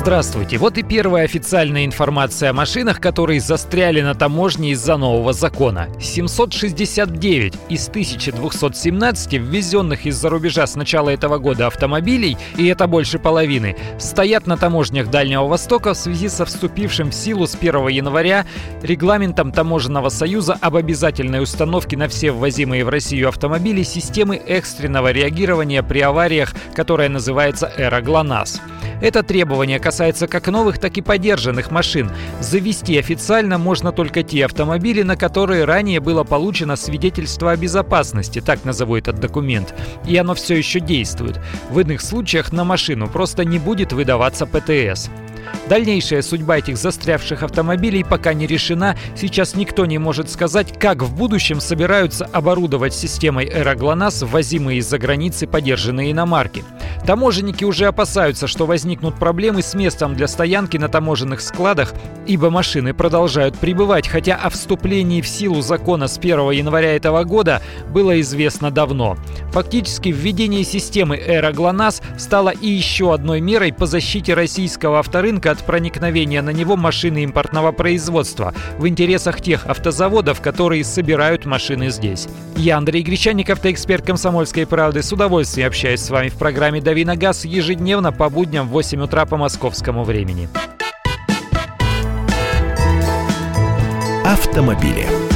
Здравствуйте. Вот и первая официальная информация о машинах, которые застряли на таможне из-за нового закона. 769 из 1217 ввезенных из-за рубежа с начала этого года автомобилей, и это больше половины, стоят на таможнях Дальнего Востока в связи со вступившим в силу с 1 января регламентом Таможенного союза об обязательной установке на все ввозимые в Россию автомобили системы экстренного реагирования при авариях, которая называется «Эра ГЛОНАСС». Это требование касается как новых, так и подержанных машин. Завести официально можно только те автомобили, на которые ранее было получено свидетельство о безопасности, так назову этот документ. И оно все еще действует. В иных случаях на машину просто не будет выдаваться ПТС. Дальнейшая судьба этих застрявших автомобилей пока не решена. Сейчас никто не может сказать, как в будущем собираются оборудовать системой Эроглонас ввозимые из-за границы подержанные иномарки. Таможенники уже опасаются, что возникнут проблемы с местом для стоянки на таможенных складах, ибо машины продолжают прибывать, хотя о вступлении в силу закона с 1 января этого года было известно давно. Фактически введение системы Эроглонас стало и еще одной мерой по защите российского авторынка от проникновения на него машины импортного производства в интересах тех автозаводов, которые собирают машины здесь. Я Андрей Гречаник, автоэксперт «Комсомольской правды». С удовольствием общаюсь с вами в программе «Дави на газ» ежедневно по будням в 8 утра по московскому времени. Автомобили.